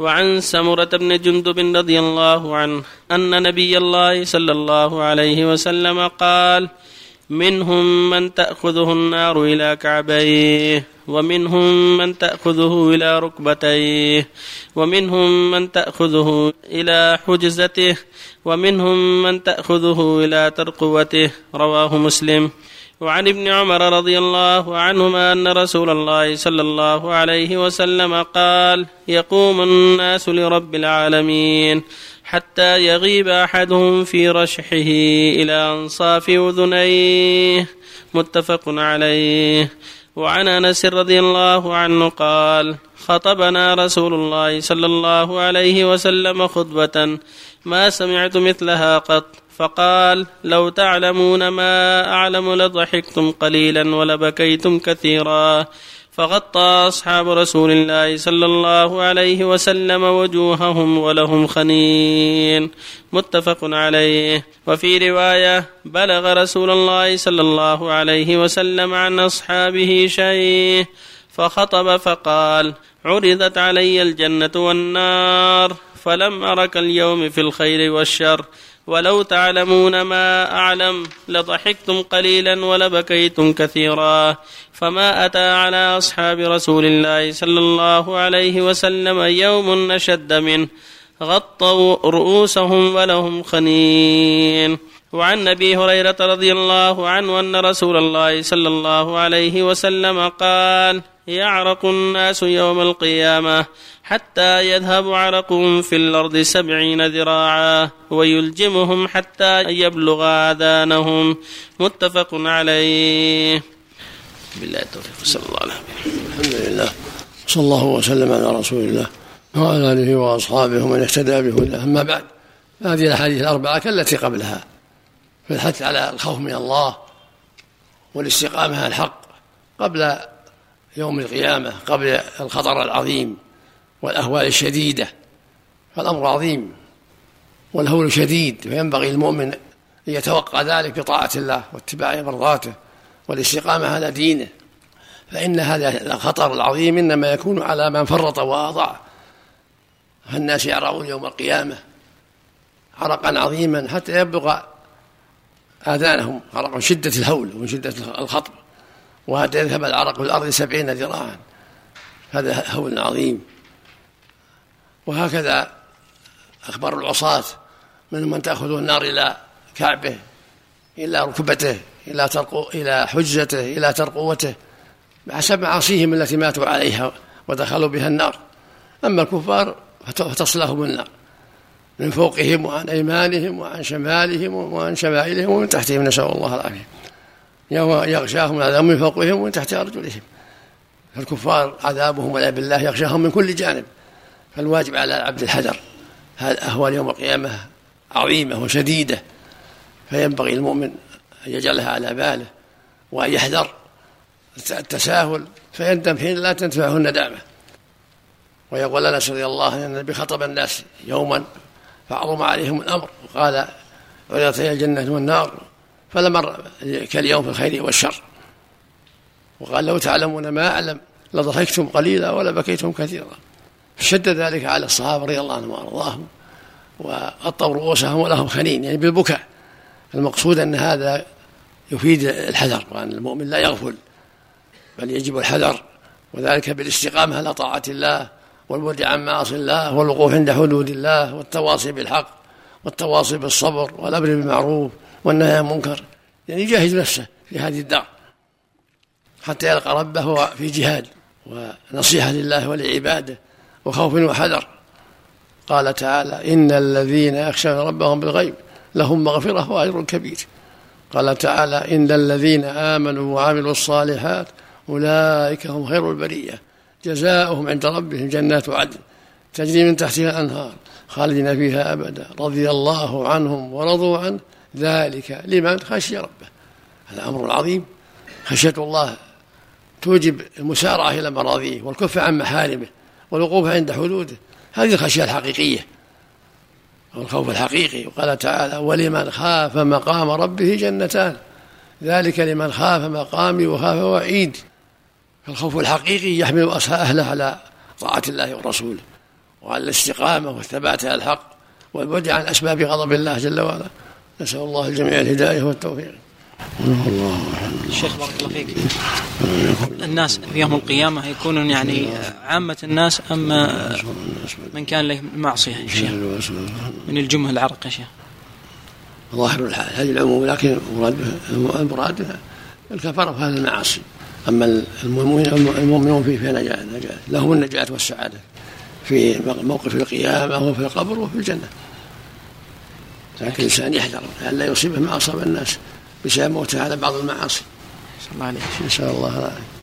وعن سمرة بن جندب رضي الله عنه أن نبي الله صلى الله عليه وسلم قال منهم من تأخذه النار إلى كعبيه ومنهم من تأخذه إلى ركبتيه ومنهم من تأخذه إلى حجزته ومنهم من تأخذه إلى ترقوته. رواه مسلم. وعن ابن عمر رضي الله عنهما أن رسول الله صلى الله عليه وسلم قال يقوم الناس لرب العالمين حتى يغيب أحدهم في رشحه إلى أنصاف أذنيه. متفق عليه. وعن أنس رضي الله عنه قال خطبنا رسول الله صلى الله عليه وسلم خطبة ما سمعت مثلها قط. فقال لو تعلمون ما أعلم لضحكتم قليلا ولبكيتم كثيرا. فغطى أصحاب رسول الله صلى الله عليه وسلم وجوههم ولهم خنين. متفق عليه. وفي رواية بلغ رسول الله صلى الله عليه وسلم عن أصحابه شيء فخطب فقال عرضت علي الجنة والنار فلم أرك اليوم في الخير والشر. ولو تعلمون ما أعلم لضحكتم قليلا ولبكيتم كثيرا. فما أتى على أصحاب رسول الله صلى الله عليه وسلم يوم نشد منه. غطوا رؤوسهم ولهم خنين. وعن أبي هريرة رضي الله عنه أن رسول الله صلى الله عليه وسلم قال يعرق الناس يوم القيامة حتى يذهب عرقهم في الأرض سبعين ذراعا ويلجمهم حتى يبلغ آذانهم. متفق عليه. بالله التوفيق. صلى الله عليه وسلم. الحمد لله صلى الله وسلم على رسول الله وعلى آله وأصحابه ومن اهتدى بهداه. أما بعد هذه الأحاديث الأربعة كالتي قبلها. في الحث على الخوف من الله والاستقامة على الحق قبل يوم القيامة قبل الخطر العظيم والأهوال الشديدة. فالأمر عظيم والهول شديد فينبغي المؤمن أن يتوقع ذلك بطاعة الله واتباع مرضاته والاستقامة على دينه. فإن هذا الخطر العظيم إنما يكون على من فرط واضاع فالناس يعرضون يوم القيامة عرقا عظيما حتى يبلغ آذانهم عرق من شدة الهول ومن شدة الخطب وهذا يذهب العرق في الأرض سبعين ذراعا. هذا هول عظيم وهكذا أخبار العصاة من من تأخذ النار إلى كعبه إلى ركبته إلى ترقو إلى حجته إلى ترقوته بحسب معاصيهم التي ماتوا عليها ودخلوا بها النار. أما الكفار فتصلهم النار من فوقهم وعن أيمانهم وعن شمالهم وعن شمائلهم ومن تحتهم نسأل الله العافية. يوم يغشاهم العذاب من فوقهم ومن تحت أرجلهم. فالكفار عذابهم والعياذ بالله يغشاهم من كل جانب. فالواجب على العبد الحذر أهوال يوم القيامة عظيمة وشديدة. فينبغي المؤمن أن يجعلها على باله وأن يحذر التساهل. فيندم حين لا تنفعه الندامة ويقول أنس رضي الله عنه النبي خطب الناس يوما فعظم عليهم الأمر. وقال عرضت الجنة والنار. فلمر كاليوم في الخير والشر. وقال لو تعلمون ما أعلم لضحكتم قليلا ولا بكيتم كثيرا. شد ذلك على الصحابة رضي الله عنهم وأرضاهم وغطوا رؤوسهم ولهم خنين يعني بالبكاء. المقصود أن هذا يفيد الحذر وأن المؤمن لا يغفل بل يجب الحذر وذلك بالاستقامة على طاعة الله والبعد عن معاصي الله والوقوف عند حدود الله والتواصي بالحق والتواصي بالصبر والأمر بالمعروف والنهي عن المنكر. يعني يجاهد نفسه في هذه الدار حتى يلقى ربه في جهاد ونصيحة لله ولعباده وخوف وحذر. قال تعالى إن الذين يخشون ربهم بالغيب لهم مغفرة وأجر كبير. قال تعالى إن الذين آمنوا وعملوا الصالحات أولئك هم خير البرية. جزاؤهم عند ربهم جنات عدن تجري من تحتها الأنهار خالدين فيها أبدا. رضي الله عنهم ورضوا عنه. ذلك لمن خشي ربه. هذا أمر عظيم. خشية الله توجب المسارعة إلى مراضيه والكف عن محارمه والوقوف عند حدوده. هذه الخشية الحقيقية والخوف الحقيقي. وقال تعالى ولمن خاف مقام ربه جنتان ذلك لمن خاف مقامي وخاف وعيد. فالخوف الحقيقي يحمل أهله على طاعة الله ورسوله وعلى الاستقامة والثبات على الحق والبعد عن أسباب غضب الله جل وعلا. نسأل الله الجميع الهداية والتوفيق. الله الشيخ بارك الله فيك. الناس في يوم القيامة يكونون يعني عامة الناس أم من كان له معصية شيخ؟ من الجمه العرق يا شيخ؟ ظاهر الحال هذه العموم لكن المراد الكفرة في هذه المعاصي. أما المؤمنون فيه في نجاة. لهم النجاة والسعادة في موقف القيامة وفي القبر وفي الجنة. لكن الإنسان يحذر. لئلا يصيبه ما أصاب الناس. بسبب موته على بعض المعاصي. نسأل الله عليك نسأل الله العافية.